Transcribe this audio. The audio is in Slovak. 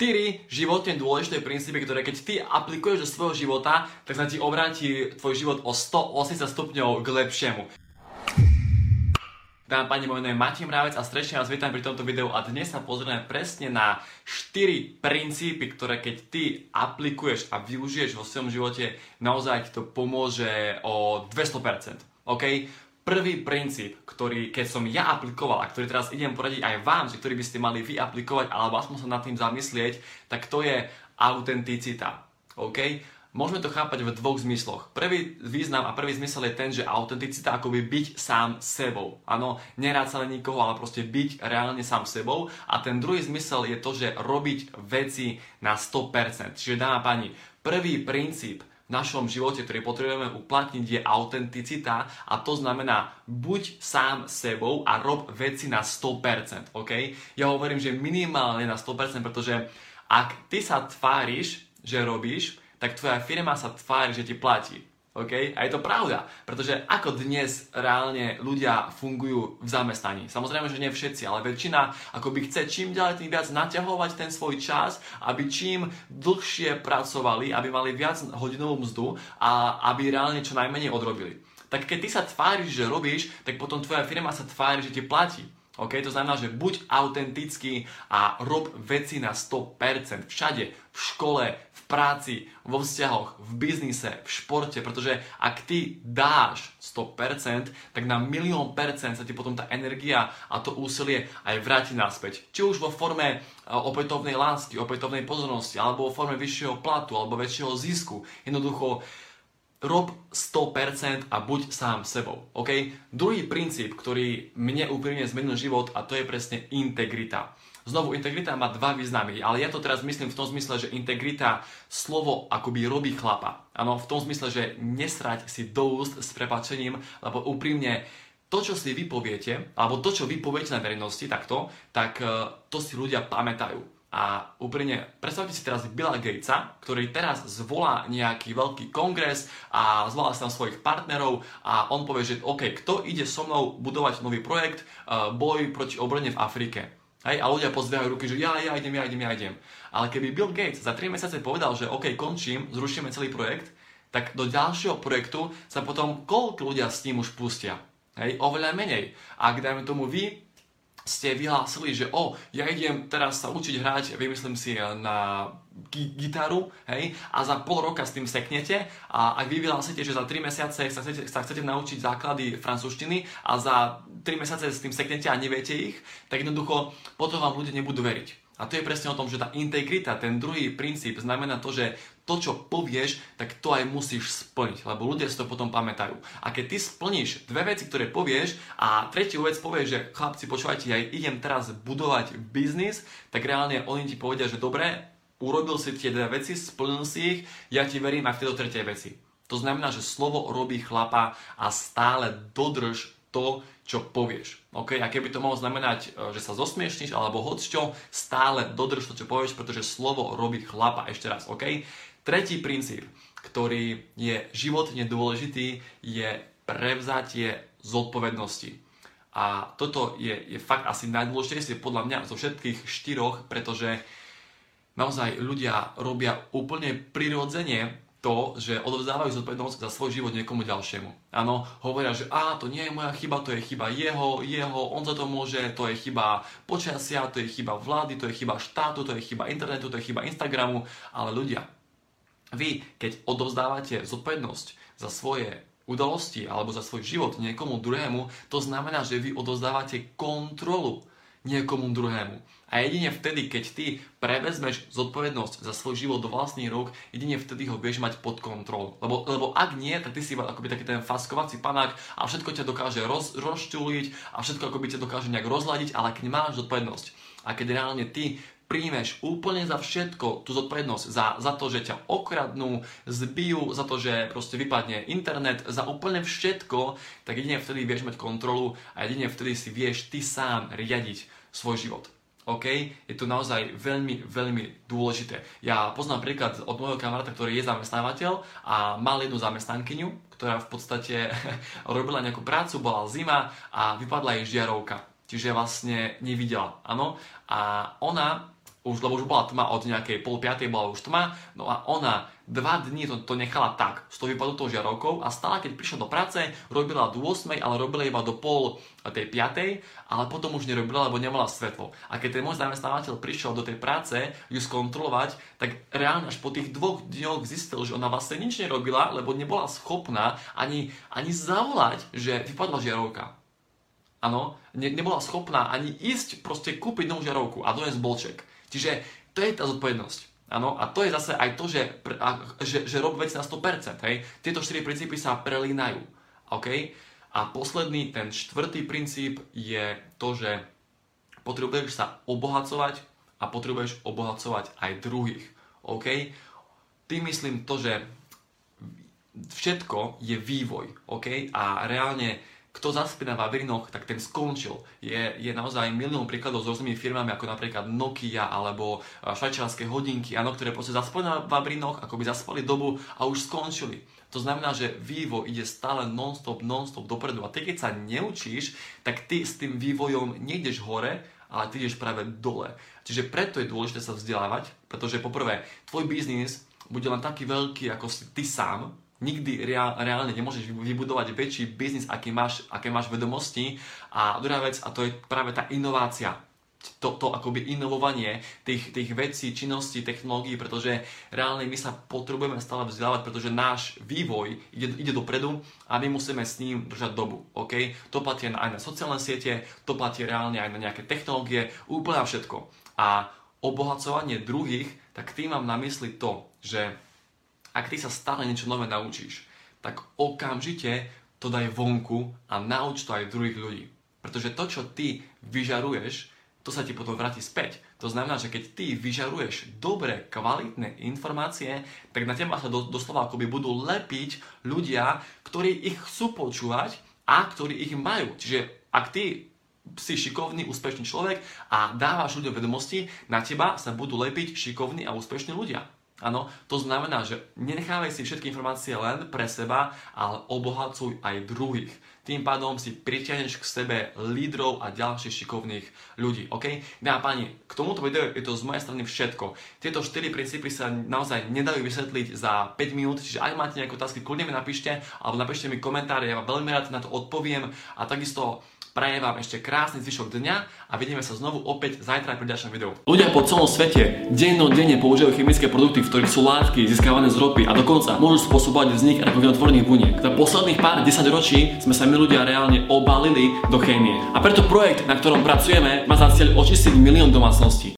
4 životne dôležité princípy, ktoré keď ty aplikuješ do svojho života, tak sa ti obráti tvoj život o 180 stupňov k lepšiemu. Dámy pani, moje meno je Matej Mravec a strečne vás vítam pri tomto videu a dnes sa pozrieme presne na 4 princípy, ktoré keď ty aplikuješ a využiješ vo svojom živote, naozaj ti to pomôže o 200%. OK? Prvý princíp, ktorý keď som ja aplikoval a ktorý teraz idem poradiť aj vám, že ktorý by ste mali vy aplikovať alebo aspoň sa nad tým zamyslieť, tak to je autenticita. OK? Môžeme to chápať v dvoch zmysloch. Prvý význam a prvý zmysel je ten, že autenticita akoby byť sám sebou. Áno, nerád sa nikoho, ale proste byť reálne sám sebou. A ten druhý zmysel je to, že robiť veci na 100%. Čiže dáma pani, prvý princíp našom živote, ktorý potrebujeme uplatniť, je autenticita a to znamená buď sám sebou a rob veci na 100%, ok? Ja hovorím, že minimálne na 100%, pretože ak ty sa tváriš, že robíš, tak tvoja firma sa tvári, že ti platí. Okay? A je to pravda, pretože ako dnes reálne ľudia fungujú v zamestnaní. Samozrejme, že nie všetci, ale väčšina akoby chce čím ďalej tým viac naťahovať ten svoj čas, aby čím dlhšie pracovali, aby mali viac hodinovú mzdu a aby reálne čo najmenej odrobili. Tak keď ty sa tváriš, že robíš, tak potom tvoja firma sa tvári, že ti platí. Okay? To znamená, že buď autentický a rob veci na 100%. Všade, v škole, v práci, vo vzťahoch, v biznise, v športe, pretože ak ty dáš 100%, tak na milión percent sa ti potom tá energia a to úsilie aj vráti naspäť. Či už vo forme e, opätovnej lásky, opätovnej pozornosti, alebo vo forme vyššieho platu, alebo väčšieho zisku. Jednoducho, rob 100% a buď sám sebou. Okay? Druhý princíp, ktorý mne úprimne zmenil život a to je presne integrita. Znovu, integrita má dva významy, ale ja to teraz myslím v tom zmysle, že integrita slovo akoby robí chlapa. Áno, v tom zmysle, že nesrať si do úst s prepačením, lebo úprimne to, čo si vypoviete, alebo to, čo vypoviete na verejnosti takto, tak eh, to si ľudia pamätajú. A úprimne, predstavte si teraz Billa Gatesa, ktorý teraz zvolá nejaký veľký kongres a zvolá sa tam svojich partnerov a on povie, že OK, kto ide so mnou budovať nový projekt uh, boj proti obrne v Afrike. Hej, a ľudia pozdvihajú ruky, že ja, ja idem, ja idem, ja idem. Ale keby Bill Gates za 3 mesiace povedal, že OK, končím, zrušíme celý projekt, tak do ďalšieho projektu sa potom koľko ľudia s ním už pustia? Hej, oveľa menej. Ak dajme tomu vy ste vyhlásili, že o, ja idem teraz sa učiť hrať, vymyslím si eh, na gitaru, hej, a za pol roka s tým seknete a ak vy vyhlásite, že za 3 mesiace sa chcete, sa chcete naučiť základy francúzštiny a za 3 mesiace s tým seknete a neviete ich, tak jednoducho potom vám ľudia nebudú veriť. A to je presne o tom, že tá integrita, ten druhý princíp, znamená to, že to, čo povieš, tak to aj musíš splniť, lebo ľudia si to potom pamätajú. A keď ty splníš dve veci, ktoré povieš a tretiu vec povieš, že chlapci, počúvajte, ja idem teraz budovať biznis, tak reálne oni ti povedia, že dobre, urobil si tie dve veci, splnil si ich, ja ti verím aj v tejto tretej veci. To znamená, že slovo robí chlapa a stále dodrž to, čo povieš. Okay? A keby to mohlo znamenať, e, že sa zosmiešniš alebo hoď čo, stále dodrž to, čo povieš, pretože slovo robí chlapa. Ešte raz, OK? Tretí princíp, ktorý je životne dôležitý, je prevzatie zodpovednosti. A toto je, je fakt asi najdôležitejšie podľa mňa zo všetkých štyroch, pretože naozaj ľudia robia úplne prirodzene to, že odovzdávajú zodpovednosť za svoj život niekomu ďalšiemu. Áno, hovoria, že a to nie je moja chyba, to je chyba jeho, jeho, on za to môže, to je chyba počasia, to je chyba vlády, to je chyba štátu, to je chyba internetu, to je chyba Instagramu, ale ľudia, vy, keď odovzdávate zodpovednosť za svoje udalosti alebo za svoj život niekomu druhému, to znamená, že vy odovzdávate kontrolu niekomu druhému. A jedine vtedy, keď ty prevezmeš zodpovednosť za svoj život do vlastných rúk, jedine vtedy ho vieš mať pod kontrolou. Lebo, lebo ak nie, tak ty si akoby taký ten faskovací panák a všetko ťa dokáže roz, rozčuliť a všetko akoby ťa dokáže nejak rozladiť, ale keď máš zodpovednosť a keď reálne ty príjmeš úplne za všetko tú zodpovednosť, za, za to, že ťa okradnú, zbijú, za to, že proste vypadne internet, za úplne všetko, tak jedine vtedy vieš mať kontrolu a jedine vtedy si vieš ty sám riadiť svoj život. OK? Je to naozaj veľmi, veľmi dôležité. Ja poznám príklad od môjho kamaráta, ktorý je zamestnávateľ a mal jednu zamestnankyňu, ktorá v podstate robila nejakú prácu, bola zima a vypadla jej žiarovka. Čiže vlastne nevidela, áno. A ona už, lebo už bola tma od nejakej pol piatej bola už tma, no a ona dva dní to, to nechala tak, z toho vypadlo tou žiarovkou a stále keď prišla do práce, robila do 8, ale robila iba do pol tej 5, ale potom už nerobila, lebo nemala svetlo. A keď ten môj zamestnávateľ prišiel do tej práce ju skontrolovať, tak reálne až po tých dvoch dňoch zistil, že ona vlastne nič nerobila, lebo nebola schopná ani, ani zavolať, že vypadla žiarovka. Áno, ne, nebola schopná ani ísť proste kúpiť novú žiarovku a doniesť bolček. Čiže to je tá zodpovednosť. Áno, a to je zase aj to, že, že, že rob veci na 100%. Hej? Tieto 4 princípy sa prelínajú. OK? A posledný, ten štvrtý princíp je to, že potrebuješ sa obohacovať a potrebuješ obohacovať aj druhých. OK? Tým myslím to, že všetko je vývoj. OK? A reálne kto zaspí na Vavrinoch, tak ten skončil. Je, je naozaj milión príkladov s rôznymi firmami, ako napríklad Nokia alebo švajčiarske hodinky, ano, ktoré proste zaspali na Vavrinoch, ako by zaspali dobu a už skončili. To znamená, že vývoj ide stále non-stop, non-stop dopredu. A ty, keď sa neučíš, tak ty s tým vývojom nejdeš hore, ale ty ideš práve dole. Čiže preto je dôležité sa vzdelávať, pretože poprvé, tvoj biznis bude len taký veľký, ako si ty sám, nikdy reálne nemôžeš vybudovať väčší biznis, aký máš, aké máš vedomosti. A druhá vec, a to je práve tá inovácia. To, to akoby inovovanie tých, tých vecí, činností, technológií, pretože reálne my sa potrebujeme stále vzdelávať, pretože náš vývoj ide, ide dopredu a my musíme s ním držať dobu. Okay? To platí aj na sociálne siete, to platí reálne aj na nejaké technológie, úplne všetko. A obohacovanie druhých, tak tým mám na mysli to, že ak ty sa stále niečo nové naučíš, tak okamžite to daj vonku a nauč to aj druhých ľudí. Pretože to, čo ty vyžaruješ, to sa ti potom vráti späť. To znamená, že keď ty vyžaruješ dobré, kvalitné informácie, tak na teba sa do, doslova akoby budú lepiť ľudia, ktorí ich chcú počúvať a ktorí ich majú. Čiže ak ty si šikovný, úspešný človek a dávaš ľuďom vedomosti, na teba sa budú lepiť šikovní a úspešní ľudia. Áno, to znamená, že nenechávaj si všetky informácie len pre seba, ale obohacuj aj druhých. Tým pádom si pritiahneš k sebe lídrov a ďalších šikovných ľudí. OK? Dámy a páni, k tomuto videu je to z mojej strany všetko. Tieto 4 princípy sa naozaj nedajú vysvetliť za 5 minút, čiže ak máte nejaké otázky, kľudne mi napíšte, alebo napíšte mi komentáre, ja vám veľmi rád na to odpoviem a takisto Prajem vám ešte krásny zvyšok dňa a vidíme sa znovu opäť zajtra pri ďalšom videu. Ľudia po celom svete dennodenne používajú chemické produkty, v ktorých sú látky získavané z ropy a dokonca môžu spôsobovať vznik rakovinotvorných buniek. Za posledných pár 10 ročí sme sa my ľudia reálne obalili do chémie. A preto projekt, na ktorom pracujeme, má za cieľ očistiť milión domácností.